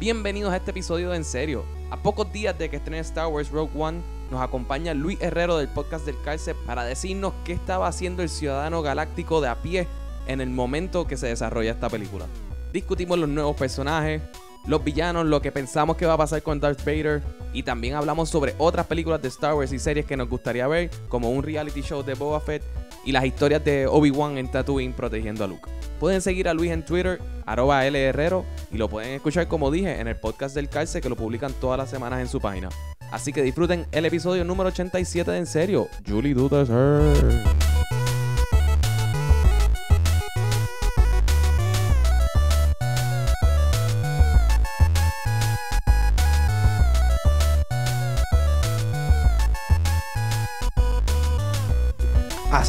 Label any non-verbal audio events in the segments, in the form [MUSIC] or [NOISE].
Bienvenidos a este episodio de En Serio. A pocos días de que estrene Star Wars Rogue One, nos acompaña Luis Herrero del podcast del Calce para decirnos qué estaba haciendo el ciudadano galáctico de a pie en el momento que se desarrolla esta película. Discutimos los nuevos personajes, los villanos, lo que pensamos que va a pasar con Darth Vader y también hablamos sobre otras películas de Star Wars y series que nos gustaría ver, como un reality show de Boba Fett y las historias de Obi-Wan en Tatooine protegiendo a Luke. Pueden seguir a Luis en Twitter, arroba L Herrero, y lo pueden escuchar, como dije, en el podcast del Calce que lo publican todas las semanas en su página. Así que disfruten el episodio número 87 de En Serio. Julie Dudas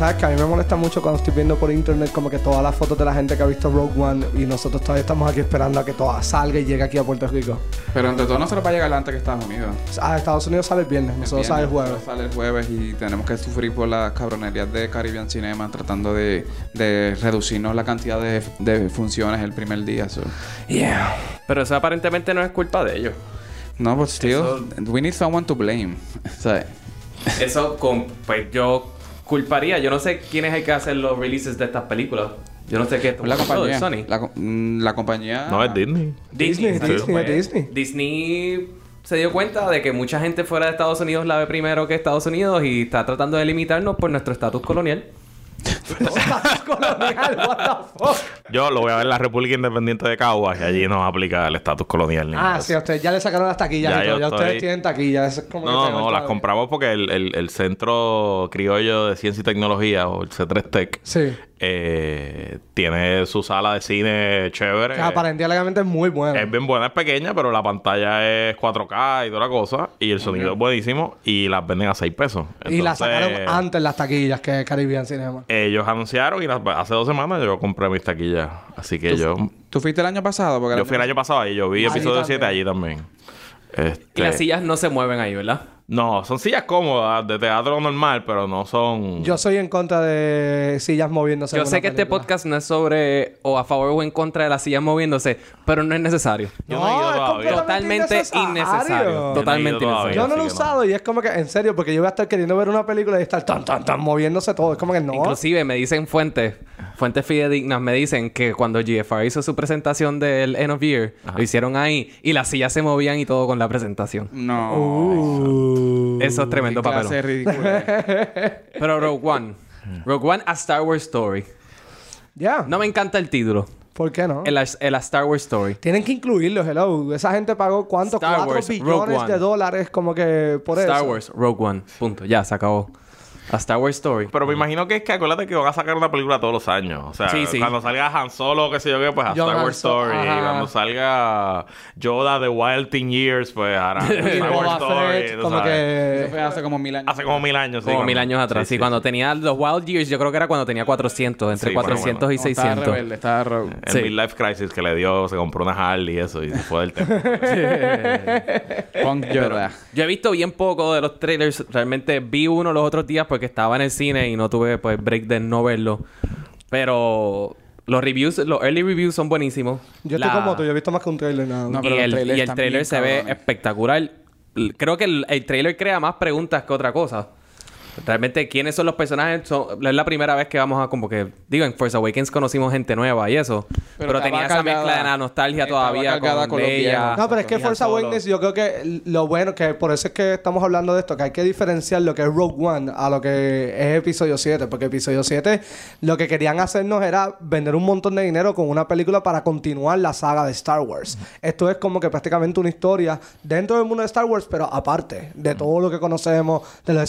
sabes que a mí me molesta mucho cuando estoy viendo por internet como que todas las fotos de la gente que ha visto Rogue One y nosotros todavía estamos aquí esperando a que toda salga y llegue aquí a Puerto Rico. Pero entre todos nosotros va a llegar antes que Estados Unidos. Ah, Estados Unidos sale el viernes, nosotros sale el jueves. Sale el jueves y tenemos que sufrir por las cabronerías de Caribbean Cinema tratando de, de reducirnos la cantidad de, de funciones el primer día. so. Yeah. Pero eso aparentemente no es culpa de ellos. No, but still, Eso- we need someone to blame. [LAUGHS] Eso, con, pues yo culparía. Yo no sé quién es el que hace los releases de estas películas. Yo no sé qué. la compañía. Sony. La, co- mm, la compañía. No es Disney. Disney, Disney, Disney. Disney se dio cuenta de que mucha gente fuera de Estados Unidos la ve primero que Estados Unidos y está tratando de limitarnos por nuestro estatus colonial. Colonial, what the fuck. Yo lo voy a ver en la República Independiente de Caguas y allí no aplica el estatus colonial ni nada Ah, de sí, a ustedes ya le sacaron las taquillas Ya y todo. yo Ya ustedes tienen taquillas. Es como No, no, corta las la- compramos porque el, el- el Centro Criollo de Ciencia y Tecnología, o el C3 Tech, Sí. Eh, tiene su sala de cine chévere. Que aparentemente es muy bueno. Es bien buena, es pequeña, pero la pantalla es 4K y toda la cosa. Y el sonido es buenísimo. Y las venden a 6 pesos. y la Entonces, sacaron antes las taquillas que Caribbean Cinema. Ellos anunciaron y las- hace dos semanas yo compré mis taquillas. Así que yo, ¿Tú fuiste el año pasado? Porque yo fui el año pasado y yo vi Allí episodio 7 también. allí también. Este, Y las sillas no se mueven ahí, ¿verdad? No, son sillas cómodas de teatro normal, pero no son. Yo soy en contra de sillas moviéndose. Yo sé que este podcast no es sobre o a favor o en contra de las sillas moviéndose, pero no es necesario. Yo no he ido es. Totalmente innecesario. innecesario. Totalmente Yo no innecesario. Yo no lo he usado y es como que, en serio, porque yo voy a estar queriendo ver una película y estar tan, tan, tan moviéndose todo. Es como que no. Inclusive me dicen fuentes, fuentes fidedignas, me dicen que cuando GFR hizo su presentación del End of Year, lo hicieron ahí y las sillas se movían y todo con la presentación. No. Uh. Eso es tremendo papel. [LAUGHS] Pero Rogue One. Rogue One a Star Wars Story. Ya. No me encanta el título. ¿Por qué no? El, el a Star Wars Story. Tienen que incluirlo, hello. Esa gente pagó cuánto? Star Cuatro Wars, Rogue billones One. de dólares como que por Star eso. Wars, Rogue One. Punto. Ya, se acabó. A Star Wars Story. Pero me imagino que es que acuérdate que van a sacar una película todos los años. O sea, Sí, sí. cuando salga Han Solo, qué sé yo qué, pues a John Star Wars Story. ajá. Y cuando salga Yoda The Wild Teen Years, pues [LAUGHS] Y Star Wars Story. Fett, como que... fue hace como mil años. Hace como mil años, sí. Como cuando- mil años atrás. Sí, Sí, sí. cuando tenía los Wild Years, yo creo que era cuando tenía 400, entre Sí, bueno, 400 bueno. y No, estaba 600. rebelde, estaba. El Sí. Midlife Crisis que le dio, se compró una Harley y eso, y se fue del tema. [LAUGHS] Punk Yoda. Yo he visto bien poco de los trailers. Realmente vi uno los otros días porque estaba en el cine y no tuve pues break de no verlo. Pero los reviews, los early reviews son buenísimos. Yo La- estoy como tú, yo he visto más que un trailer nada. No, más. y el, y trailer se ve cabrones. espectacular. Creo que el, el trailer crea más preguntas que otra cosa. Realmente, ¿quiénes son los personajes? Son- es la primera vez que vamos a como que... Digo, en Force Awakens conocimos gente nueva y eso. Pero, estaba tenía esa cargada- mezcla de la nostalgia todavía cargada con, con viejos. No, pero es que Force. Awakens, yo creo que lo bueno que por eso es que estamos hablando de esto, que hay que diferenciar lo que es Rogue One a lo que es episodio 7, porque episodio 7 lo que querían hacernos era vender un montón de dinero con una película para continuar la saga de Star Wars. Esto es como que prácticamente una historia dentro del mundo de Star Wars, pero aparte de todo lo que conocemos de los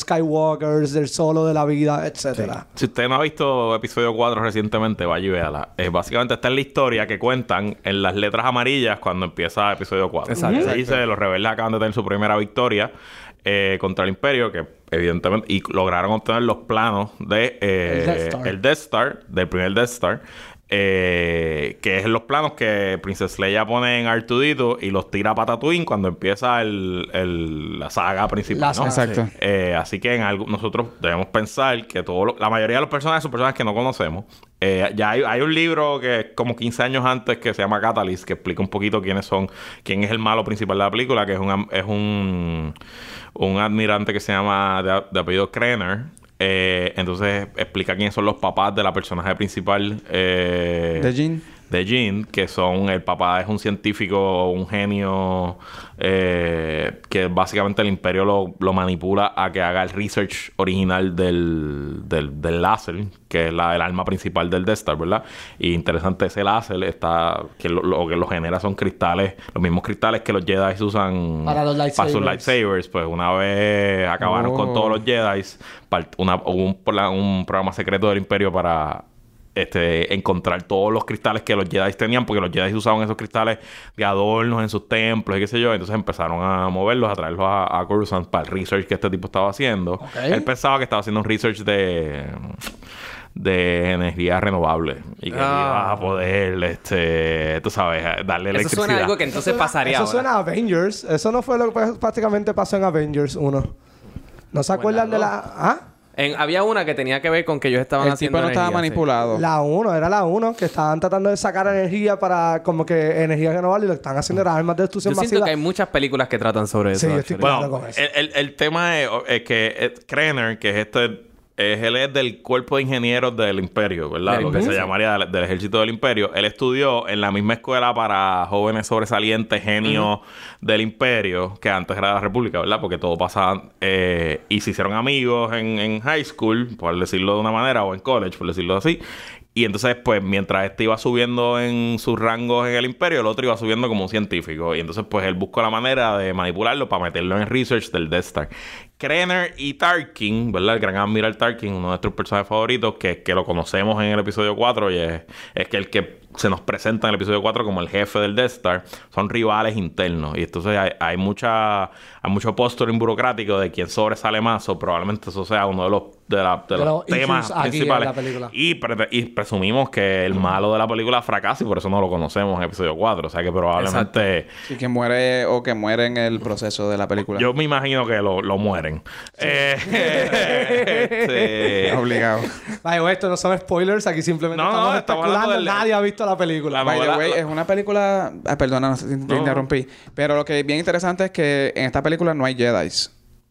Del solo de la vida, etcétera. Si usted no ha visto episodio 4 recientemente, vaya y véala. Eh, básicamente está en la historia que cuentan en las letras amarillas cuando empieza episodio 4. Exacto. Se dice, los rebeldes acaban de tener su primera victoria eh, contra el Imperio, que evidentemente... Y lograron obtener los planos de... eh, El Death Star. el Death Star, del primer Death Star. Eh, que es los planos que Princess Leia pone en Artudito y los tira para Tatooine cuando empieza el, el- la saga principal. La ¿no? Exacto. Eh, así que en algo, nosotros debemos pensar que todo lo- la mayoría de los personajes son personajes que no conocemos. Eh, ya hay, hay un libro que es como 15 años antes que se llama Catalyst, que explica un poquito quiénes son, quién es el malo principal de la película, que es un, am- es un, un admirante que se llama de, de apellido Krenner. Eh, entonces explica quiénes son los papás de la personaje principal. eh, De Jean. De Jean, que son el papá es un científico, un genio, eh, que básicamente el imperio lo, lo manipula a que haga el research original del, del, del láser, que es la, el arma principal del Death Star, ¿verdad? Y interesante, ese láser está, que lo, lo que lo genera son cristales, los mismos cristales que los Jedi usan Para los para sus lightsabers. Pues una vez acabaron Oh. con todos los Jedi, una, hubo un programa secreto del imperio para este, encontrar todos los cristales que los Jedi tenían, porque los Jedi usaban esos cristales de adornos en sus templos y qué sé yo. Entonces empezaron a moverlos, a traerlos a, a Coruscant para el research que este tipo estaba haciendo. Él pensaba que estaba haciendo un research de de energía renovable y que Ah. iba a poder este tú sabes darle Eso electricidad suena a algo que entonces pasaría Eso ahora. suena a Avengers. Eso no fue lo que prácticamente pasó en Avengers 1. ¿No se acuerdan de la... ¿Ah? En- había una que tenía que ver con que ellos estaban El haciendo tipo no estaba energía, sí. manipulado. La 1, era la 1, que estaban tratando de sacar energía para como que energía renovable y lo que están haciendo era armas de destrucción Yo siento masiva. que hay muchas películas que tratan sobre eso. Sí, yo estoy Bueno, con eso. el, el- el tema es, es que eh, Krenner, que es este, es, él es del cuerpo de ingenieros del imperio, ¿verdad? Lo que se llamaría del, del ejército del imperio. Él estudió en la misma escuela para jóvenes sobresalientes, genios del imperio, que antes era la república, ¿verdad? Porque todo pasaba... eh, y se hicieron amigos en, en high school, por decirlo de una manera, o en college, por decirlo así. Y entonces, pues, mientras este iba subiendo en sus rangos en el imperio, el otro iba subiendo como un científico. Y entonces, pues, él buscó la manera de manipularlo para meterlo en el research del Death Star. Krenner y Tarkin, ¿verdad? El gran admiral Tarkin, uno de nuestros personajes favoritos, que, que lo conocemos en el episodio 4 y es, es que el que se nos presenta en el episodio 4 como el jefe del Death Star, son rivales internos. Y entonces hay, hay mucha hay mucho posturing burocrático de quién sobresale más, o probablemente eso sea uno de los, de la- de De los los temas principales. la película. Y, pre- y presumimos que el malo de la película fracasa y por eso no lo conocemos en episodio 4. O sea que probablemente... Y que muere o que muere en el proceso de la película. Yo me imagino que lo, lo mueren. Eh, este, [LAUGHS] Obligado. Vaya, esto no son spoilers, aquí simplemente No, no, estamos estamos especulando. hablando del- Nadie ha visto la película. La By the way, es una película... Ah, perdona, no sé si te No. interrumpí. Pero lo que es bien interesante es que en esta película no hay Jedi.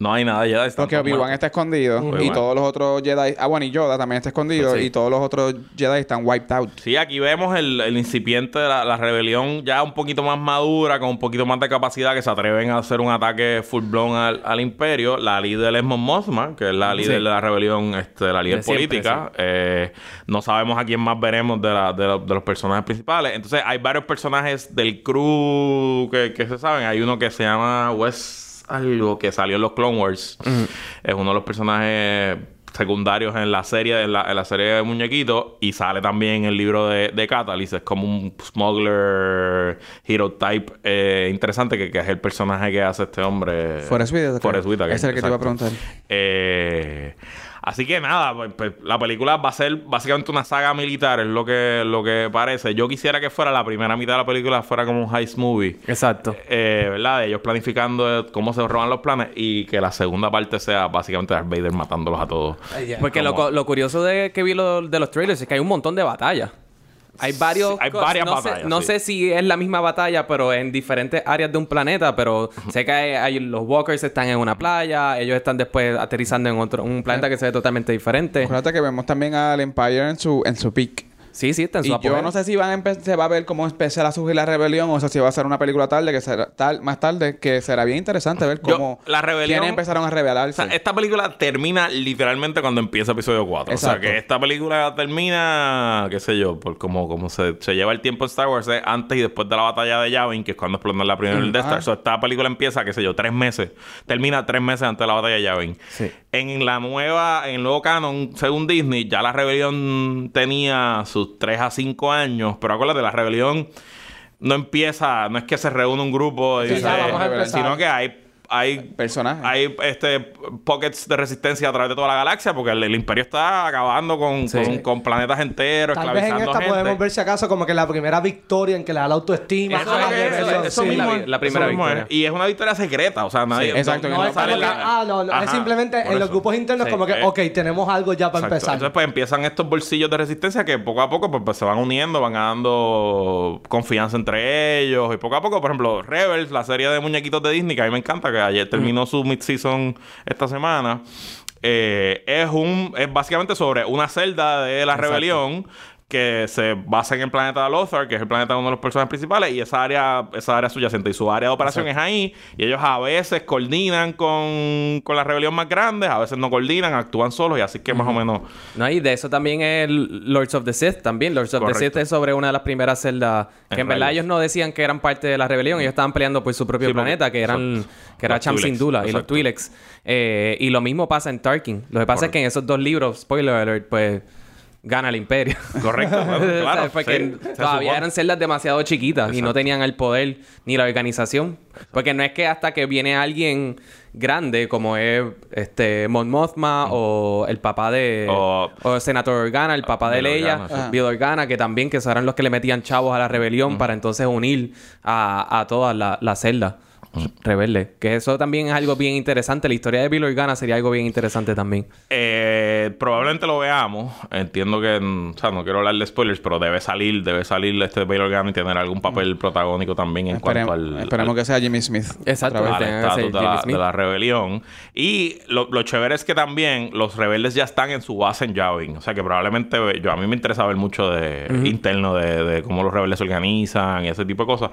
No hay nada ya. Porque Obi-Wan está escondido. Y todos los otros Jedi... Ah, bueno, y Yoda también está escondido. Sí. Y todos los otros Jedi están wiped out. Sí, aquí vemos el, el incipiente de la, la rebelión ya un poquito más madura, con un poquito más de capacidad, que se atreven a hacer un ataque full blown al, al imperio. La líder es Mon Mothma, que es la líder Sí. de la rebelión, este, la líder De siempre, política. Eh, no sabemos a quién más veremos de, la- de, la- de los personajes principales. Entonces, hay varios personajes del crew que, que se saben. Hay uno que se llama Wes algo que salió en los Clone Wars. Es uno de los personajes secundarios en la serie, en la, en la serie de muñequitos, y sale también en el libro de, de Catalyst. Es como un smuggler hero type eh, interesante, que, que es el personaje que hace este hombre. Forrest Whitaker. Forrest Whitaker, es el que te iba a preguntar. Eh, así que nada, pues, pues, la película va a ser básicamente una saga militar, es lo que, lo que parece. Yo quisiera que fuera la primera mitad de la película fuera como un heist movie. Exacto. Eh, ¿Verdad? De ellos planificando eh, cómo se roban los planes y que la segunda parte sea básicamente Darth Vader matándolos a todos. Porque lo, Como- lo curioso de que vi lo- de los trailers es que hay un montón de batallas. Hay varios. Sí, hay cos- varias no sé- batallas, no sí. sé si es la misma batalla, pero en diferentes áreas de un planeta. Pero sé que hay, hay- los Walkers están en una playa, ellos están después aterrizando en otro un planeta que se ve totalmente diferente. Acuérdate que vemos también al Empire en su, en su peak. Sí, sí, está en Y su yo apogeo. no sé si van a se va a ver cómo empezar a surgir la rebelión o si va a ser una película tarde que será tal, más tarde que será bien interesante ver Yo- cómo la rebelión- quiénes empezaron a rebelarse. O sea, esta película termina literalmente cuando empieza episodio 4. O Exacto. sea, que esta película termina, qué sé yo, por como, como se, se lleva el tiempo en Star Wars, es antes y después de la batalla de Yavin, que es cuando explotan la primera del Death Star. ajá. So, esta película empieza, qué sé yo, tres meses. Termina tres meses antes de la batalla de Yavin. Sí. En la nueva, en el nuevo canon, según Disney, ya la rebelión tenía sus 3 a 5 años. Pero acuérdate, la rebelión no empieza, no es que se reúne un grupo y Sí, dice, sino que hay hay Personajes. hay este pockets de resistencia a través de toda la galaxia porque el, el imperio está acabando con, Sí. con, con planetas enteros, Tal vez en esta gente. podemos ver si acaso como que la primera victoria en que le da la autoestima. Eso a es la eso sí. mismo primera Eso mismo es. victoria. Y es una victoria secreta, o sea, nadie... exacto, No, no es sale como que, la- ah, no, no, es simplemente en los grupos internos Sí, como que, eh, ok, tenemos algo ya para Exacto. empezar. Entonces, pues empiezan estos bolsillos de resistencia que poco a poco pues, pues, se van uniendo, van ganando confianza entre ellos. Y poco a poco, por ejemplo, Rebels, la serie de muñequitos de Disney, que a mí me encanta, que ayer terminó su mid-season esta semana. eh, es un es básicamente sobre una celda de la rebelión que se basa en el planeta de Lothar, que es el planeta de uno de los personajes principales, y esa área, esa área subyacente y su área de operación es ahí, y ellos a veces coordinan con, con la rebelión más grande, a veces no coordinan, actúan solos, y así que más o menos No, y de eso también es Lords of the Sith también. Lords of Correcto. the Sith es sobre una de las primeras celdas que En en, verdad ellos no decían que eran parte de la rebelión, ellos estaban peleando por su propio Sí, planeta, que eran exacto. que era y los. Twi'leks. Eh, y lo mismo pasa en Tarkin. Lo que pasa es que en esos dos libros, spoiler alert, pues gana el imperio. [LAUGHS] Correcto, [LAUGHS] bueno, claro. ¿Sabes? Porque sí, todavía eran celdas demasiado chiquitas y no tenían el poder ni la organización. Porque no es que hasta que viene alguien grande como es este Mon Mothma o el papá de O- o el senador Organa, el papá de Leia. Bill Organa, que también que eran los que le metían chavos a la rebelión para entonces unir a, a todas las la celdas rebeldes. Que eso también es algo bien interesante. La historia de Bill Organa sería algo bien interesante también. Eh, probablemente lo veamos. Entiendo que, mm, o sea, no quiero hablar de spoilers, pero debe salir, debe salir este Bail Organa y tener algún papel protagónico también en Esperem- cuanto al, esperemos al- que sea Jimmy Smith. Exacto. Al estatus de la, Jimmy Smith. de la rebelión. Y lo, lo chévere es que también los rebeldes ya están en su base en Yavin. O sea que probablemente yo a mí me interesa ver mucho de interno de, de cómo los rebeldes se organizan y ese tipo de cosas.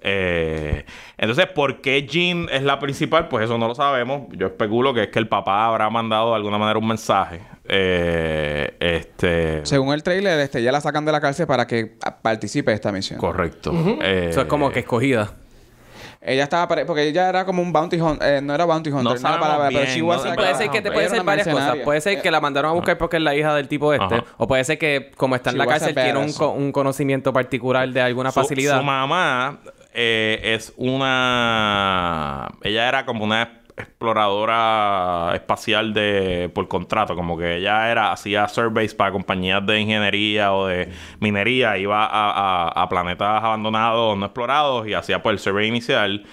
Eh, entonces, ¿por qué Jean es la principal? Pues eso no lo sabemos. Yo especulo que es que el papá habrá mandado de alguna manera un mensaje. Eh, este. Según el trailer, este, ya la sacan de la cárcel para que participe de esta misión. Correcto. Eh, Eso es como que escogida. Ella estaba... pare- Porque ella era como un bounty hunter. no era bounty hunter. No no era palabra, bien, pero she no- was puede ser que te puede ser varias cosas. Puede ser que la mandaron a buscar porque es la hija del tipo este. Ajá. O puede ser que, como está en She la cárcel, tiene un, badass. co- un conocimiento particular de alguna Su- facilidad. Su mamá eh, es una. Ella era como una exploradora espacial de por contrato, como que ella era hacía surveys para compañías de ingeniería o de minería, iba a, a- a planetas abandonados no explorados y hacía pues el survey inicial.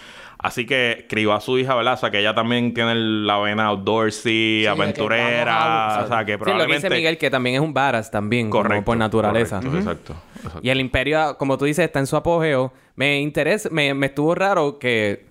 Así que crió a su hija, ¿verdad? O sea, que ella también tiene la vena outdoorsy, aventurera. a- o sea, que Sí, lo que probablemente... dice Miguel, que también es un varas también, como Correcto. por naturaleza. correcto, Exacto. exacto. Y el imperio, como tú dices, está en su apogeo. Me interesa, me, me estuvo raro que,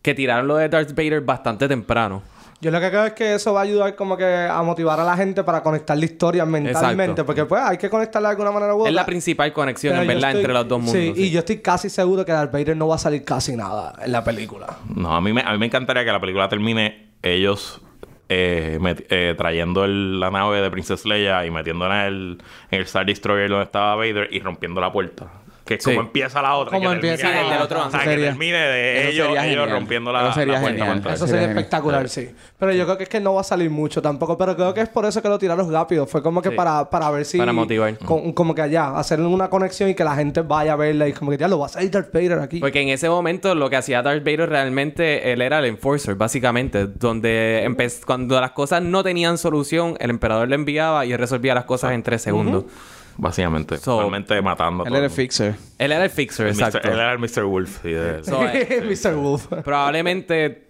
que tiraron lo de Darth Vader bastante temprano. Yo lo que creo es que eso va a ayudar como que a motivar a la gente para conectar la historia mentalmente. Exacto. Porque pues hay que conectarla de alguna manera u otra. Es la principal conexión, Pero en verdad, estoy- entre los dos mundos. Sí, sí. y yo estoy casi seguro que Darth Vader no va a salir casi nada en la película. No, a mí, me, a mí me encantaría que la película termine ellos eh, met- eh, trayendo el- la nave de Princess Leia y metiéndola en el, en el Star Destroyer donde estaba Vader y rompiendo la puerta. Que es Sí. como empieza la otra. Como que empieza el otro O sea, que termine de ellos, ellos rompiendo la, Eso sería la puerta. genial. Eso sería espectacular, sí. Pero yo creo que es que no va a salir mucho tampoco. Pero creo que es por eso que lo tiraron rápido. Fue como que Sí. para, para ver si... Para motivar. con- como que allá, hacer una conexión y que la gente vaya a verla y como que ya lo va a salir Darth Vader aquí. Porque en ese momento lo que hacía Darth Vader realmente, él era el enforcer, básicamente. Donde cuando las cosas no tenían solución, el emperador le enviaba y él resolvía las cosas en tres segundos. Básicamente. So- Realmente matando a Él todo era el fixer. Él era el fixer, El Mr. exacto. Él era el Mr. Wolf. sí, de- [LAUGHS] So, eh, [LAUGHS] Mr. Wolf. probablemente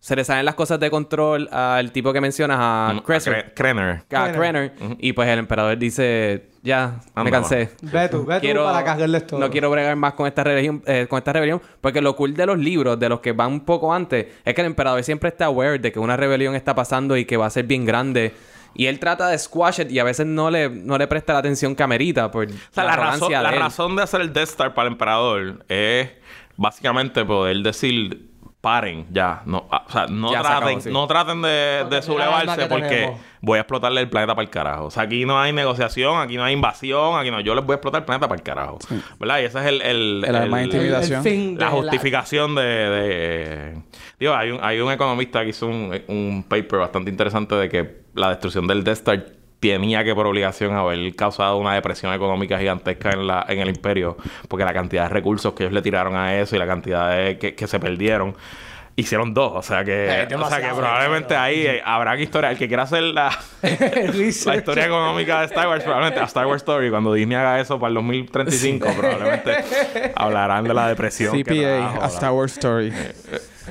se le salen las cosas de control al tipo que mencionas, a Mm, Cresser. Cre- Krenner. a Krenner, y pues el emperador dice, ya, me cansé. Ve tú, ve tú para cagarles todo. No quiero bregar más con esta religión, eh, con esta rebelión, porque lo cool de los libros, de los que van un poco antes, es que el emperador siempre está aware de que una rebelión está pasando y que va a ser bien grande. Y él trata de squash it y a veces no le, no le presta la atención que amerita por O sea, la, razón, la de él. razón de hacer el Death Star para el emperador es básicamente poder decir paren ya. No, ah, o sea, no Ya se traten, acabó, sí. no traten de, de sublevarse porque tenemos. voy a explotarle el planeta para el carajo. O sea, aquí no hay negociación, aquí no hay invasión, aquí no. Yo les voy a explotar el planeta para el carajo. ¿Verdad? Y ese es el... El, El El, intimidación. el fin de la justificación de, de- Digo, hay un, hay un economista que hizo un, un paper bastante interesante de que la destrucción del Death Star tenía que por obligación haber causado una depresión económica gigantesca en, la, en el imperio porque la cantidad de recursos que ellos le tiraron a eso y la cantidad de que, que se perdieron hicieron dos. O sea que, Eh, o sea que probablemente ahí eh, habrá historia. El que quiera hacer la, [LAUGHS] la historia económica de Star Wars, probablemente a Star Wars Story, cuando Disney haga eso para el 2035, probablemente [LAUGHS] hablarán de la depresión. que CPA, a Star Wars Story.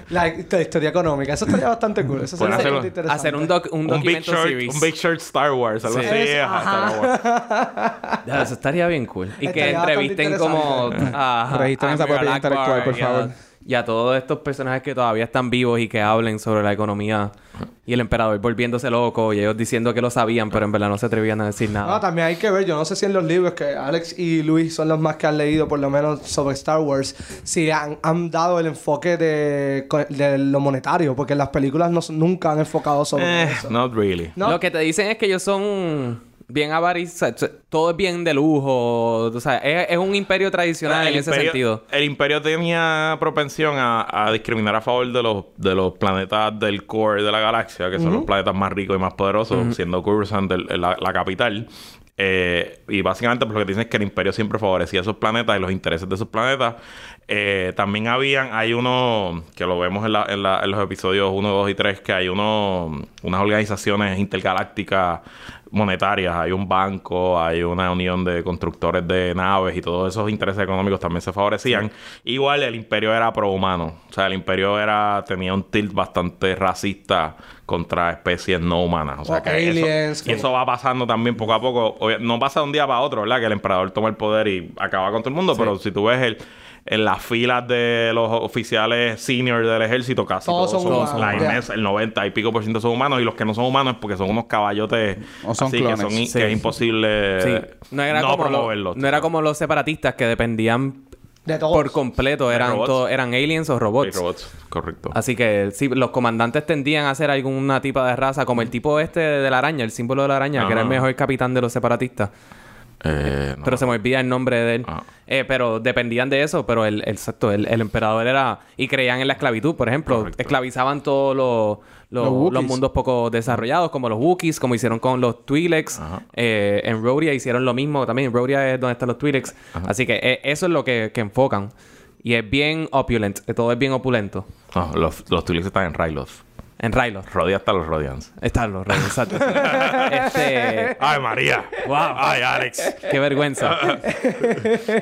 La, la historia económica. Eso estaría bastante cool. Eso sería bastante interesante. Hacer un, doc, un Un Big, series. un Big Short Star Wars, algo Sí. así. Es- ajá. Star Wars. Eso estaría bien cool. Y que Estaría entrevisten como a, [LAUGHS] Registren esa propiedad intelectual, por favor. Y a todos estos personajes que todavía están vivos y que hablen sobre la economía. Y el emperador volviéndose loco y ellos diciendo que lo sabían, pero en verdad no se atrevían a decir No, nada. también hay que ver, yo no sé si en los libros que Alex y Luis son los más que han leído, por lo menos sobre Star Wars, si han, han dado el enfoque de, de lo monetario, porque las películas no, nunca han enfocado sobre Eh, eso. not really. ¿No? Lo que te dicen es que ellos son bien avarizados. Todo es bien de lujo. O sea, es, es un imperio tradicional en ese sentido. el imperio tenía propensión a, a discriminar a favor de los, de los planetas del core de la galaxia, que son los planetas más ricos y más poderosos, siendo Coruscant el- la, la capital. Eh, y básicamente, pues lo que dicen es que el imperio siempre favorecía esos planetas y los intereses de esos planetas. Eh, también habían, hay uno, que lo vemos en, la- en la- en los episodios 1, 2 y 3, que hay uno, unas organizaciones intergalácticas monetarias. Hay un banco, hay una unión de constructores de naves y todos esos intereses económicos también se favorecían. Igual el imperio era prohumano. O sea, el imperio era tenía un tilt bastante racista contra especies no humanas. O sea, O que aliens, eso, y eso va pasando también poco a poco. No pasa de un día para otro, ¿verdad? Que el emperador toma el poder y acaba con todo el mundo. Pero si tú ves el... En las filas de los oficiales senior del ejército, casi Todos todos, son son, humanos, la ya. inmensa- el 90 y pico por ciento son humanos y los que no son humanos es porque son unos caballotes O son así clones. que, son in- Sí. que es imposible Sí. No era, no como lo- promoverlos. no era como los separatistas que dependían De todos. por completo. Eran, eran aliens o robots. robots, correcto. Así que sí, los comandantes tendían a ser alguna tipo de raza, como el tipo este de la araña, el símbolo de la araña, que era el mejor capitán de los separatistas. Eh, [LAUGHS] no. Pero se me olvida el nombre de él. Ah. Eh, pero dependían de eso, pero el, el, exacto, el, el emperador era... Y creían en la esclavitud, por ejemplo. Correcto. Esclavizaban todos los, los, Los Wookiees. los mundos poco desarrollados, como los Wookiees, como hicieron con los Twi'leks. Eh, en Rhodia hicieron lo mismo también. Rhodia es donde están los Twi'leks. Así que eh, eso es lo que, que enfocan. Y es bien opulent. Todo es bien opulento. Los, los Twi'leks están en Ryloth. En Ryloth. Rodia hasta los Rodians. Están los exacto. [LAUGHS] este... ¡Ay, María! Wow. ¡Ay, Alex! Qué vergüenza.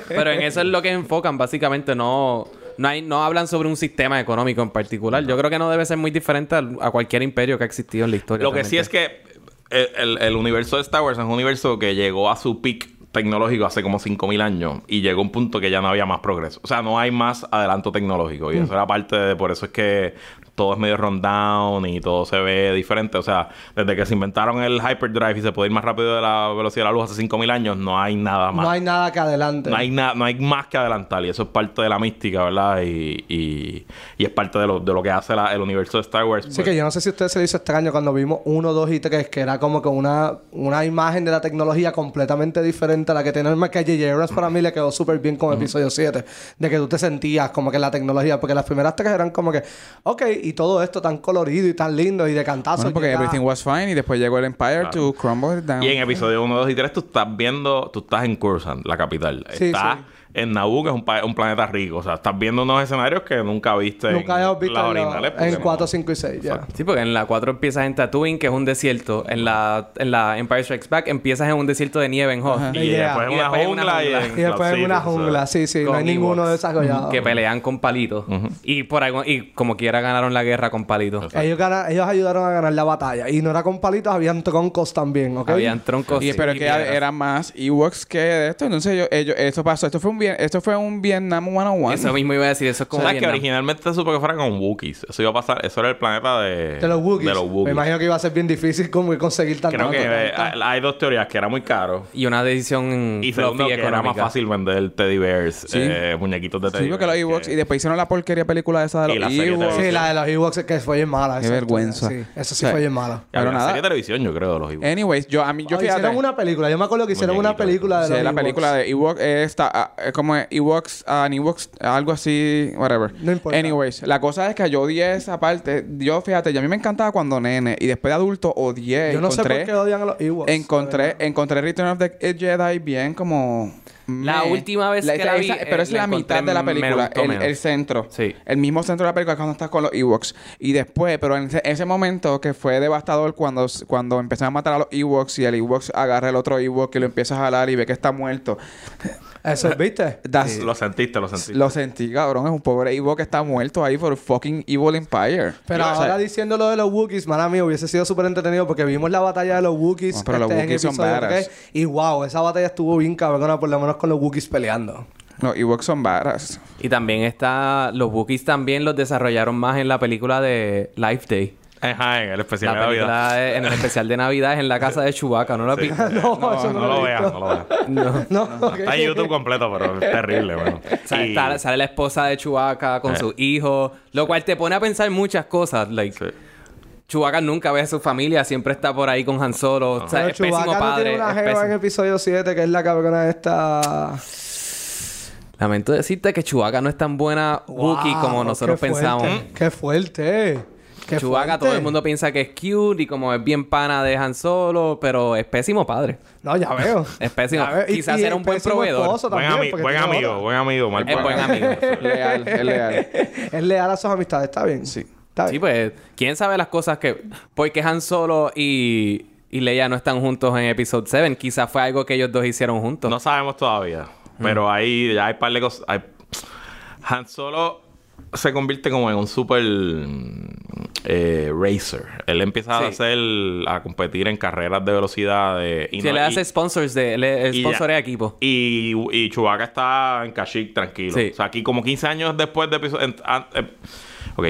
Pero en eso es lo que enfocan, básicamente. No, no, hay, no hablan sobre un sistema económico en particular. Yo creo que no debe ser muy diferente a, cualquier imperio que ha existido en la historia. Lo que sí es que el, el- el universo de Star Wars es un universo que llegó a su peak tecnológico hace como 5000 años y llegó a un punto que ya no había más progreso. O sea, no hay más adelanto tecnológico y eso era parte de por eso es que todo es medio rundown y todo se ve diferente. O sea, desde que se inventaron el hyperdrive y se puede ir más rápido de la velocidad de la luz hace 5000 años, no hay nada más. No hay nada que adelante. No hay, nada no hay más que adelantar y eso es parte de la mística, ¿verdad? Y, y, y es parte de lo, de lo que hace la- el universo de Star Wars. Pues. que yo no sé si a ustedes se les hizo extraño cuando vimos 1, 2 y 3, que era como que una, una imagen de la tecnología completamente diferente a la que tenía el que J.J. Abrams para mí le quedó súper bien con episodio 7. De que tú te sentías como que la tecnología, porque las primeras tres eran como que, ok, y todo esto tan colorido y tan lindo y de cantazo. Bueno, porque llega- everything was fine y después llegó el Empire to crumble it down. Y en episodio 1, 2 y 3 tú estás viendo, tú estás en Coruscant, la capital. Sí, estás sí. En Naboo, que es un, pa- un planeta rico. O sea, estás viendo unos escenarios que nunca viste Nunca en visto las en, lo- originales. en no- 4, 5 y 6, ya. Sí, porque en la 4 empiezas en Tatooine, que es un desierto. En la, en la Empire Strikes Back empiezas en un desierto de nieve en Hoth. Y Yeah. después en Y una después en una jungla. y, jungla. en Y después en una City, o sea. jungla, sí, sí, no hay ninguno Ewoks. desarrollado. Que pelean con palitos. Y por algo, y como quiera ganaron la guerra con palitos. Ellos, gana- ellos ayudaron a ganar la batalla. Y no era con palitos, habían troncos también, ¿ok? Habían troncos. Y, pero y que piedras. era más Ewoks que de esto. Entonces, yo, ellos, esto pasó. Esto fue un bien, esto fue un Vietnam 101. Eso mismo iba a decir, eso es como ¿Sabes que Vietnam. originalmente se supo que fuera con Wookiees? Eso iba a pasar, eso era el planeta de, De los Wookiees. De los Me Wookiees. imagino que iba a ser bien difícil como conseguir tanto. Creo que eh, tanto. hay dos teorías, que era muy caro. Y una decisión Y segundo, que era más fácil vender teddy bears, Sí. eh, muñequitos de teddy Sí, porque los Ewoks. que- Y después hicieron la porquería película esa de los Ewoks. Sí, la de los Ewoks que fue bien mala. Qué esa vergüenza. Sí, eso sí O sea, fue bien mala. Pero una nada. serie de televisión, yo creo, de los Ewoks. Anyways, yo a mí, yo Oh, fíjate. hicieron una película. Yo me acuerdo que hicieron una película de Sí, los la Ewoks. película de Ewok esta ah, es como Ewoks, ah, Ewoks, algo así, whatever. No importa. Anyways, la cosa es que yo odié esa parte. Yo, fíjate, yo a mí me encantaba cuando nene y después de adulto odié. Yo no sé por qué odian a los Ewoks. encontré, encontré Return of the Jedi bien como La última vez que la vi, esa- pero eh, es la mitad de la película, el, menos. el centro. Sí. El mismo centro de la película cuando estás con los Ewoks. Y después, pero en ese, ese momento que fue devastador cuando, cuando empezaron a matar a los Ewoks y el Ewoks agarra el otro Ewok y lo empieza a jalar y ve que está muerto. Eso, ¿viste? Lo sentiste, lo sentiste. Lo sentí, cabrón. Es un pobre Ewok que está muerto ahí por fucking Evil Empire. Pero O sea, ahora diciendo lo de los Wookiees, mala mía, hubiese sido súper entretenido porque vimos la batalla de los Wookiees. No, pero los en Wookiees son episodio Y wow, esa batalla estuvo bien cabrona, por lo menos con los Wookiees peleando. Los Ewoks son varas. Y también está... Los Wookiees también los desarrollaron más en la película de Life Day. Ajá, en el especial La de Navidad. de- en el especial de Navidad es en la casa de Chewbacca, ¿no la vi? [LAUGHS] no, eso no, No lo he veas, no lo veas. [LAUGHS] No. No, ok. Está en YouTube completo, pero es terrible, bueno. [LAUGHS] Sale, Y- está- sale la esposa de Chewbacca con Eh. su hijo, lo cual te pone a pensar muchas cosas. Like, Sí. Chewbacca nunca ve a su familia, siempre está por ahí con Han Solo. O sea, Pero es pésimo Chewbacca no padre. tiene una jeva en episodio 7 que es la cabrona esta... Lamento decirte que Chewbacca no es tan buena Wookiee Wow, como nosotros qué pensamos. ¡Qué fuerte! ¡Qué Chewbacca, fuerte! todo el mundo piensa que es cute y como es bien pana de Han Solo, pero es pésimo padre. No, ya veo. [LAUGHS] Es pésimo. Veo. Quizás y era un buen proveedor. Buen, ami- buen amigo, buen amigo, mal Es buen amigo. leal, es leal. [LAUGHS] Es leal a sus amistades, está bien. Sí. Está Sí, pues, quién sabe las cosas que. Porque Han Solo y, y Leia no están juntos en Episode 7. Quizás fue algo que ellos dos hicieron juntos. No sabemos todavía. Pero ahí ya hay par de cosas. hay- Han Solo se convierte como en un super eh, racer. Él empieza a Sí. hacer a competir en carreras de velocidad. De, y Si no- le y- hace sponsors de. Le y sponsorea ya- equipo. Y, y Chewbacca está en Kashyyyk tranquilo. Sí. O sea, aquí como 15 años después de episodio... en- ok.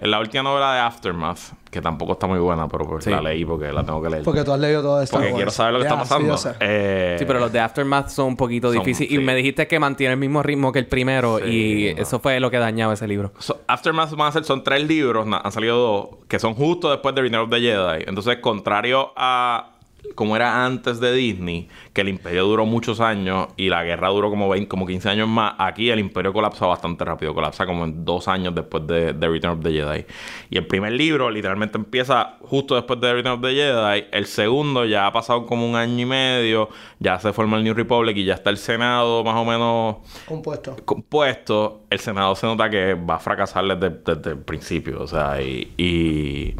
En la última novela de Aftermath, que tampoco está muy buena, pero pues Sí. la leí porque la tengo que leer. Porque, Porque tú has leído todo esto. quiero saber lo que está pasando. Eh, Sí, pero los de Aftermath son un poquito difíciles. sí. Y me dijiste que mantiene el mismo ritmo que el primero. Sí, y no. eso fue lo que dañaba ese libro. So, Aftermath van a ser, son tres libros, na- han salido dos, que son justo después de Return of the Jedi. Entonces, contrario a como era antes de Disney, que el imperio duró muchos años y la guerra duró como 20, como 15 años más, aquí el imperio colapsa bastante rápido, colapsa como en dos años después de, de Return of the Jedi. Y el primer libro literalmente empieza justo después de Return of the Jedi, el segundo ya ha pasado como un año y medio, ya se forma el New Republic y ya está el Senado más o menos Compuesto. compuesto, el Senado se nota que va a fracasar desde, desde el principio. O sea, y, y-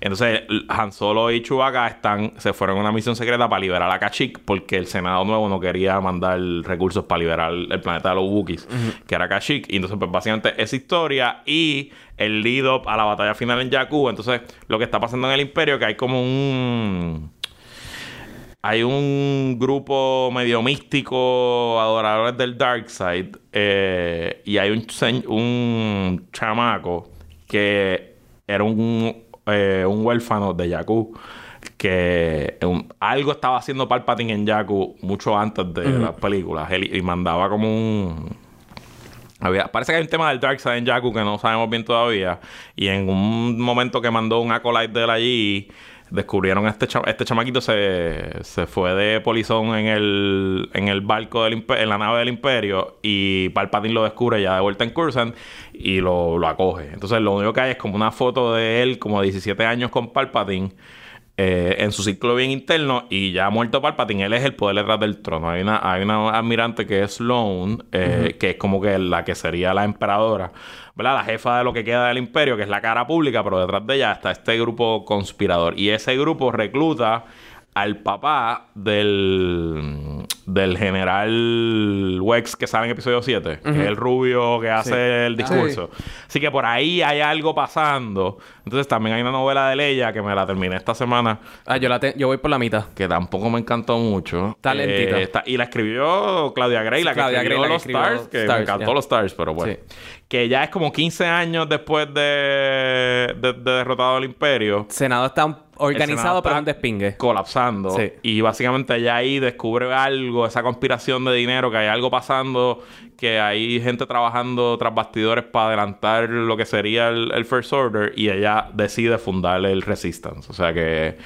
entonces Han Solo y Chewbacca están, se fueron a una misión secreta para liberar a Kashyyyk porque el Senado nuevo no quería mandar recursos para liberar el planeta de los Wookiees, que era Kashyyyk. Y entonces, pues básicamente esa historia y el lead up a la batalla final en Jakku. Entonces, lo que está pasando en el Imperio, que hay como un hay un grupo medio místico, adoradores del Dark Side, eh, y hay un, un chamaco que era un, eh, un huérfano de Jakku, que un- algo estaba haciendo Palpatine en Jakku mucho antes de las películas, Él- y mandaba como un... Había, parece que hay un tema del Dark Side en Jakku que no sabemos bien todavía. Y en un momento que mandó un acolyte de él allí, descubrieron este cha- este chamaquito se, se fue de polizón en el, en el barco del en la nave del imperio y Palpatine lo descubre ya de vuelta en Coruscant y lo, lo acoge. Entonces lo único que hay es como una foto de él como de 17 años con Palpatine eh, en su ciclo bien interno y ya muerto Palpatine, él es el poder detrás del trono. Hay una, hay una admirante que es Sloane, eh, que es como que la que sería la emperadora, ¿verdad? La jefa de lo que queda del imperio, que es la cara pública, pero detrás de ella está este grupo conspirador. Y ese grupo recluta al papá del, del general Wex que sale en episodio 7, que es el rubio que hace el discurso. Así que por ahí hay algo pasando. Entonces también hay una novela de Leia que me la terminé esta semana, Ah, yo, la te- yo voy por la mitad. que tampoco me encantó mucho. Está lentita. está- y la escribió Claudia Gray, la que Claudia escribió Gray, la que Los escribió Stars, que me encantó. Los Stars, pero bueno. Sí. Que ya es como 15 años después de, de, de derrotado el Imperio Senado está un- organizado, es un despingue. colapsando. Sí. Y básicamente ella ahí descubre algo, esa conspiración de dinero, que hay algo pasando, que hay gente trabajando tras bastidores para adelantar lo que sería el, el First Order y ella decide fundar el Resistance. O sea que,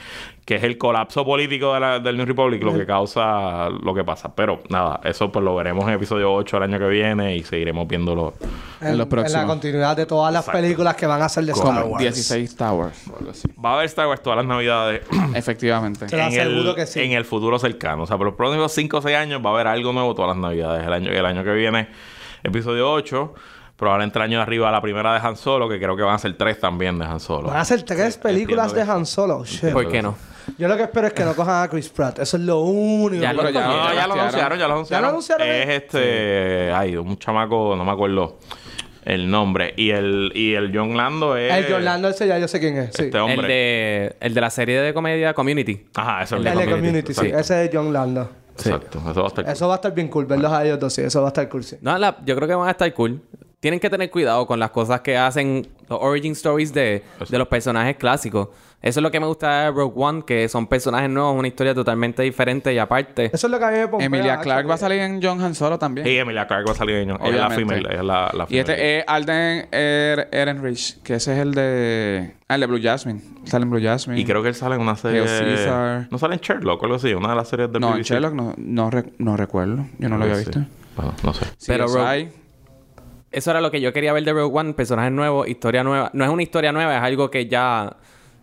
que es el colapso político de la- del New Republic lo que causa lo que pasa. Pero nada, eso pues lo veremos en episodio 8 el año que viene y seguiremos viéndolo. En los En próximos. la continuidad de todas las Exacto. películas que van a ser de Star Wars. 16 Towers. o algo así. Va a haber Star Wars todas las navidades [CLEARS THROAT] Efectivamente. Te lo en, el, aseguro que sí. en el futuro cercano. O sea, por los próximos 5 o 6 años va a haber algo nuevo todas las navidades. El año, el año que viene, episodio 8. Probablemente el año de arriba la primera de Han Solo, que creo que van a ser tres también de Han Solo. Van a ser tres películas de Han Solo. Shit. ¿Por qué no? Yo lo que espero es que no cojan a Chris Pratt. Eso es lo único. Ya que- lo Pero ya- No, ya, ya lo anunciaron, ya lo anunciaron. anunciaron? Es este. Ay, un chamaco, no me acuerdo el nombre. Y el, y el John Lando es. El John Lando, ese ya yo sé quién es. Sí. Este hombre. El de, el de la serie de comedia Community. Ajá, eso es El de Community, Community, sí. Ese es John Lando. Exacto. Eso va a estar. Eso va a estar bien cool. Verlos a ellos dos, sí. Eso va a estar cool, sí. No, la- yo creo que van a estar cool. Tienen que tener cuidado con las cosas que hacen los origin stories de, de los personajes clásicos. Eso es lo que me gusta de Rogue One, que son personajes nuevos, una historia totalmente diferente y aparte. Eso es lo que a mí me pompea, Emilia. Clark va a salir en John Han Solo también. Y Emilia Clarke va a salir en Ella es la Obviamente. female. Ella es la, la Y este female. es Alden Er- Ehrenreich, que ese es el de... Ah, el de Blue Jasmine. Sale en Blue Jasmine. Y creo que él sale en una serie. No sale en Sherlock o algo así, una de las series de No, en BBC. Sherlock no, no, re- no recuerdo. Yo no lo había Sí. visto. Bueno, no sé. Pero. Rogue- Eso era lo que yo quería ver de Rogue One, personajes nuevos, historia nueva. No es una historia nueva, es algo que ya...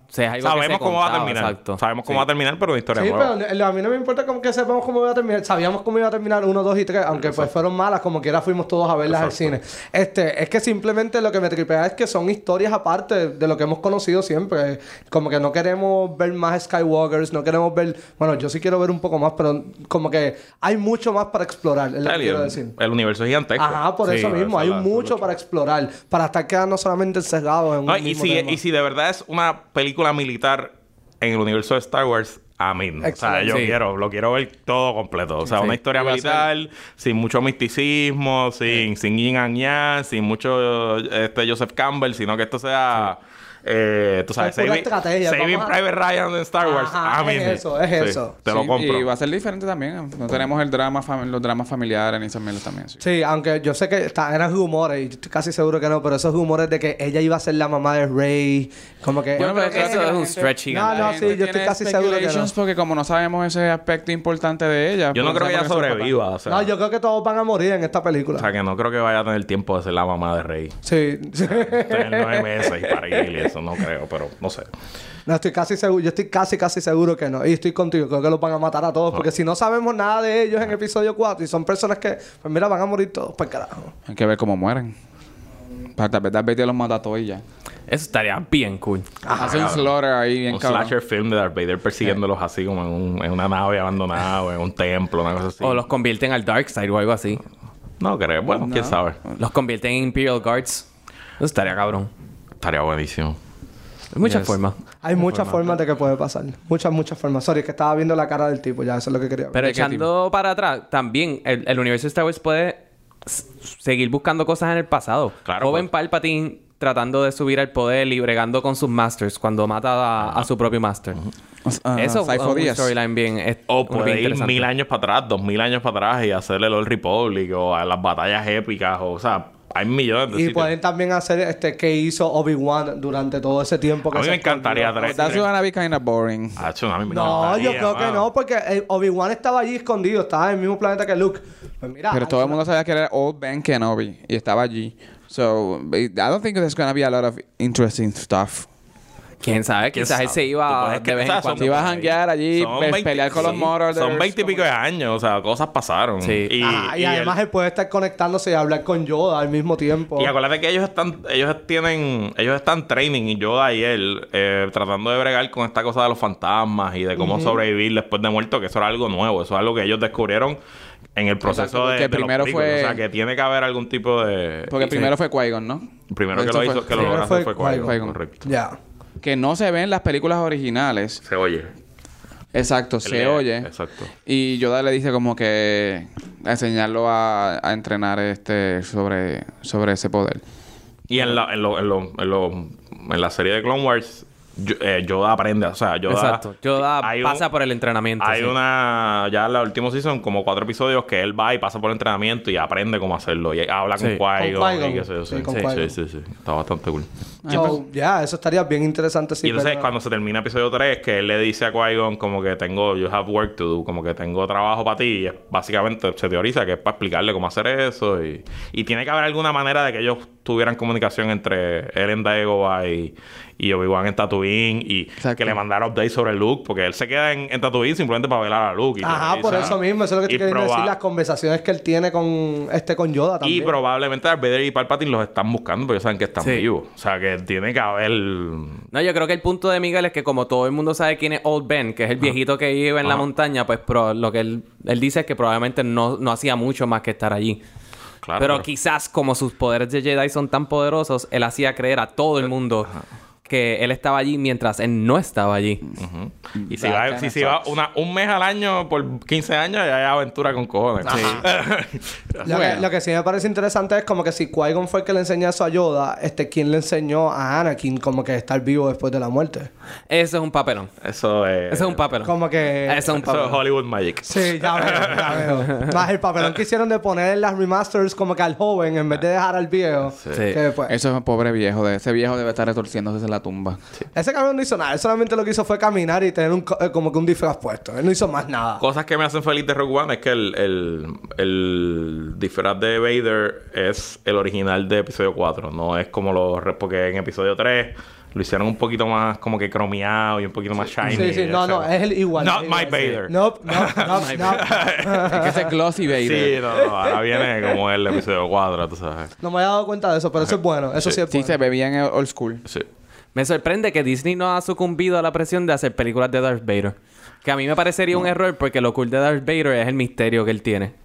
O sea, es algo que se Sabemos cómo va a terminar. Exacto. Sabemos cómo Sí. va a terminar, pero una historia Sí, nueva. pero a mí no me importa como que sepamos cómo iba a terminar. Sabíamos cómo iba a terminar 1, 2 y 3, aunque pues fueron malas, como quiera fuimos todos a verlas al cine. Este, es que simplemente lo que me tripea es que son historias aparte de lo que hemos conocido siempre. Como que no queremos ver más Skywalkers, no queremos ver. Bueno, yo sí quiero ver un poco más, pero como que hay mucho más para explorar, es lo que el, quiero decir. el universo es gigantesco. Ajá, por Sí, eso mismo, hay mucho para explorar, para estar quedando solamente encerrados en un No, y, mismo si, tema. y si de verdad es una película militar en el universo de Star Wars, a mí. O sea, yo Sí. quiero, lo quiero ver todo completo. O sea, Sí. una historia militar, sin mucho misticismo, sin, sin yin and yang, sin mucho este, Joseph Campbell, sino que esto sea. Eh, tú sabes, Saving, Saving Private Ryan en Star Wars. Ajá, a mí. es eso, es eso. Te lo compro. Y va a ser diferente también. No tenemos el drama fam- los dramas familiares ni mierdas también. sí. Sí, aunque yo sé que está- eran rumores, y estoy casi seguro que no, pero esos rumores de que ella iba a ser la mamá de Rey, como que... Bueno, pero creo que eso es un stretch gigante. No, no, sí, yo estoy casi seguro que no. Porque como no sabemos ese aspecto importante de ella... Yo no pues creo que ella sobreviva. O sea, no, yo creo que todos van a morir en esta película. o sea, que no creo que vaya a tener tiempo de ser la mamá de Rey. Sí. Tener nueve meses y parir y eso no creo, pero no sé. no, estoy casi seguro, yo estoy casi, casi seguro que no. Y estoy contigo, creo que los van a matar a todos, porque si no sabemos nada de ellos en episodio 4 y son personas que, pues mira, van a morir todos, pues carajo. Hay que ver cómo mueren. Para tal vez Darth Vader los mata a todos y ya. Eso estaría bien cool. Hace un slaughter ahí bien un cabrón. slasher film de Darth Vader persiguiéndolos así como en, un- en una nave abandonada o en un templo, una cosa así. O los convierten al Dark Side o algo así. No creo. Bueno, quién sabe. Los convierten en Imperial Guards. Eso estaría cabrón. Estaría buenísimo. Hay muchas Yes. formas. Hay muchas formas de que puede pasar. Muchas, muchas formas. Sorry, es que estaba viendo la cara del tipo, ya eso es lo que quería ver. Pero ¿De qué echando para atrás, también el, el universo de Star Wars puede seguir buscando cosas en el pasado. Claro, Joven pues. Palpatine tratando de subir al poder y bregando con sus masters cuando mata a, a su propio master. Ah, Eso es Cypher un Díaz. storyline bien, es O bien puede ir interesante. mil años para atrás, dos mil años para atrás y hacerle el Old Republic o a las batallas épicas. O, o sea, hay millones de Y sitios. pueden también hacer este que hizo Obi-Wan durante todo ese tiempo que A mí se me encantaría escondió. traer- That's gonna be kind of boring. Ah, a mí me No, yo encantaría, creo que mano. no, porque eh, Obi-Wan estaba allí escondido, estaba en el mismo planeta que Luke. Pues mira, Pero todo el mundo sabía que era Old Ben Kenobi y estaba allí. So, I don't think there's gonna be a lot of interesting stuff. ¿Quién sabe? ¿Quién Quizás él sabe? se Tú iba de vez que- en cuando. Si vas a janguear allí, Son pe- 20 pelear con los Marauders. Son 20 y como- pico de años, o sea, cosas pasaron. Sí. Y, Ajá, y, y el- además él puede estar conectándose y hablar con Yoda al mismo tiempo. Y acuérdate que ellos están, ellos tienen, ellos están training y Yoda y él eh, tratando de bregar con esta cosa de los fantasmas y de cómo sobrevivir después de muerto, que eso era algo nuevo, eso es algo que ellos descubrieron en el proceso Exacto, de, los primero fue- o sea que tiene que haber algún tipo de Porque Sí. primero fue Qui-Gon, ¿no? primero que lo fue- hizo, que lo primero logró hacer fue Qui-Gon, Qui-Gon. correcto. Ya. Que no se ven las películas originales. Se oye. Exacto, se oye. Exacto. Y Yoda le dice como que enseñarlo a, a entrenar este sobre, sobre ese poder. Y en la, en, lo, en, lo, en, lo- en la serie de Clone Wars Yo- eh, Yoda aprende, o sea, Yoda... Exacto. Yoda hay un- pasa por el entrenamiento. Hay sí. una... Ya en la última season, como cuatro episodios que él va y pasa por el entrenamiento y aprende cómo hacerlo. Y habla Sí. con Con Qui-Gon. y qué sé yo. Sí, Sí, sí, sí, sí, sí. Está bastante cool. So, ya, eso estaría bien interesante. Sí, y entonces pero- cuando se termina episodio 3, que él le dice a Qui-Gon como que tengo, you have work to do, como que tengo trabajo para ti. Y es- básicamente se teoriza que es para explicarle cómo hacer eso. Y, y tiene que haber alguna manera de que ellos tuvieran comunicación entre él en Dagobah y, y Obi-Wan en Tatooine. Y Exacto. que le mandara updates sobre Luke, porque él se queda en, en Tatooine simplemente para velar a Luke. y Ajá, y por eso mismo. Eso es lo que Y te quería decir. Las conversaciones que él tiene con este con Yoda Y también. probablemente Darth Vader y Palpatine los están buscando porque ellos saben que están Sí. vivos. O sea, que tiene que haber... No, yo creo que el punto de Miguel es que como todo el mundo sabe quién es Old Ben, que es el viejito que vive en la montaña, pues pro- lo que él, él dice es que probablemente no, no hacía mucho más que estar allí. Claro, pero pero- quizás como sus poderes de Jedi son tan poderosos, él hacía creer a todo el mundo que él estaba allí mientras él no estaba allí. Y si va, si, si va una, un mes al año por 15 años, ya hay aventura con cojones. [LAUGHS] Lo, que, Bueno. lo que sí me parece interesante es como que si Qui-Gon fue el que le enseñó eso a Yoda, este, ¿quién le enseñó a Anakin como que estar vivo después de la muerte? Eso es un papelón. Eso es... Eso es un papelón. Como que... Eso es un Eso es papelón. Hollywood Magic. Sí, ya veo, ya veo. [LAUGHS] Más el papelón que hicieron de poner en las remasters como que al joven en vez de dejar al viejo. Sí. Que, pues, Eso es un pobre viejo. De ese viejo debe estar retorciéndose en la tumba. Ese cabrón no hizo nada. Él solamente lo que hizo fue caminar y tener un, co- eh, como que un disfraz puesto. Él no hizo más nada. Cosas que me hacen feliz de Rogue One es que el, el, el disfraz de Vader es el original de episodio 4. No es como los... Porque en episodio 3 lo hicieron un poquito más como que cromeado y un poquito más shiny. Sí, sí, no, o sea, no, es el igual. Not es my. Vader. Nope, nope, [LAUGHS] nope, nope. es que ese glossy Vader. Sí, no, no, ahora viene como el episodio 4, tú sabes. No me había dado cuenta de eso, pero eso es bueno. Eso sí, es Sí, bueno. se ve bien old school. Sí. Me sorprende que Disney no ha sucumbido a la presión de hacer películas de Darth Vader. Que a mí me parecería un error porque lo cool de Darth Vader es el misterio que él tiene.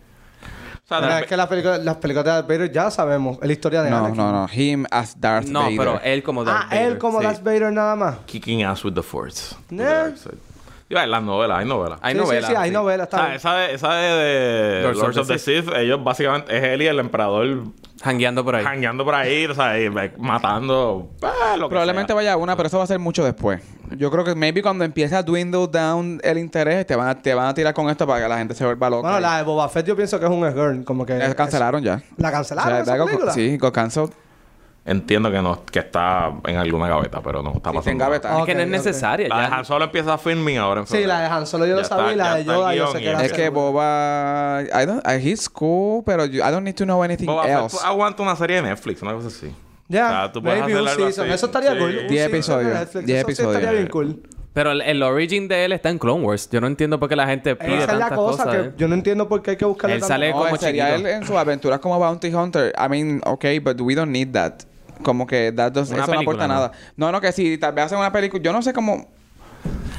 O sea, Darth es que las películas, las películas de Darth Vader ya sabemos. Es la historia de No, Anakin. no, no. Him as Darth No, Vader. pero él como Darth Ah, Vader. él como sí. Darth Vader nada más. Kicking Ass with the Force. Yeah. En las novelas, hay novelas. Hay sí, novelas. Sí, sí, hay sí. novelas. está Ah, bien. esa de, esa de, de Lords Lords, of of the Sith, ellos básicamente es él y el emperador Hangueando por ahí. jangueando por ahí, o sea, y, eh, matando. ah, lo que Probablemente sea. vaya una, pero eso va a ser mucho después. Yo creo que maybe cuando empiece a dwindle down el interés, te van a, te van a tirar con esto para que la gente se vuelva loca. Bueno, la de Boba Fett yo pienso que es un error. Como que... La cancelaron ya. ¿La O cancelaron sea, esa sí, got canceled. Entiendo que no, que está en alguna gaveta, pero no está Sí, pasando. está en gaveta. nada. Es que no es necesaria. La de. Han Solo empieza filming ahora en Sí, la de Han Solo yo lo sabía está- y la de Yoda yo sé que era Es que. Boba... I don't, he's cool, pero I don't need to know anything Boba Fett else. aguanta una serie de Netflix, una cosa así. Ya, O sea, tú puedes maybe un season. así. Eso estaría Sí. cool. Un Diez season de episodios. Netflix. Diez Eso sí episodios. estaría bien cool. Pero el, el origin de él está en Clone Wars. Yo no entiendo por qué la gente pide Esa es la tantas cosa cosas. que ¿eh? yo no entiendo por qué hay que buscarle Él tanto- sale- No, como sería chiquito. él en sus aventuras como Bounty Hunter. I mean, okay, but we don't need that. Como que that does- eso no aporta nada. No, no, que si tal vez hacen una película... Yo no sé cómo...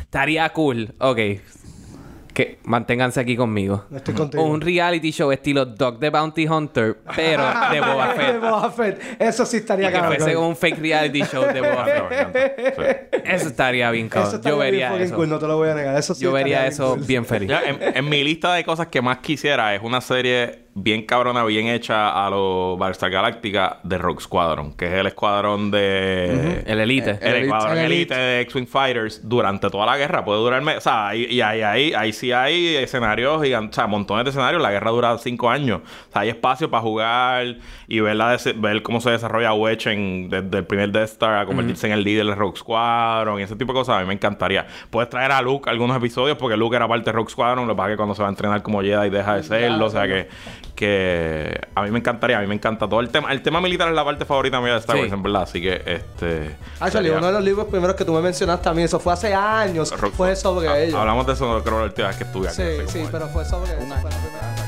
Estaría cool. Ok. Que manténganse aquí conmigo. Estoy contigo. Un reality show estilo Dog the Bounty Hunter, pero [LAUGHS] de Boba De Fett. Boba Fett. Eso sí estaría que fuese cabrón. un fake reality show de Boba Fett. [LAUGHS] Sí. Eso estaría bien Eso cabrón. estaría Yo bien vería fucking eso. cool, no te lo voy a negar. Eso sí Yo vería bien eso cool. bien feliz. Ya, en, en mi lista de cosas que más quisiera es una serie bien cabrona, bien hecha a los Battlestar Galactica de Rogue Squadron, que es el escuadrón de... El Elite. El, El escuadrón Elite. elite de X-Wing Fighters durante toda la guerra. Puede durar... O sea, ahí- y ahí, ahí, ahí sí hay escenarios gigantes, o sea, montones de escenarios. La guerra dura cinco años. O sea, hay espacio para jugar y ver, la ver cómo se desarrolla Wedge en, desde el primer Death Star a convertirse en el líder de Rogue Squadron y ese tipo de cosas. A mí me encantaría. Puedes traer a Luke algunos episodios porque Luke era parte de Rogue Squadron. Lo que pasa es que cuando se va a entrenar como Jedi deja de serlo. O sea, que, que a mí me encantaría. A mí me encanta todo el tema. El tema militar es la parte favorita mía de Star Sí. Wars, en verdad. Así que, este... Actually, sería- uno de los libros primeros que tú me mencionaste también, eso fue hace años, fue sobre Ah, ellos. Hablamos de eso, creo, la última vez que estuve aquí. Sí, sí, pero fue sobre eso. fue la primera.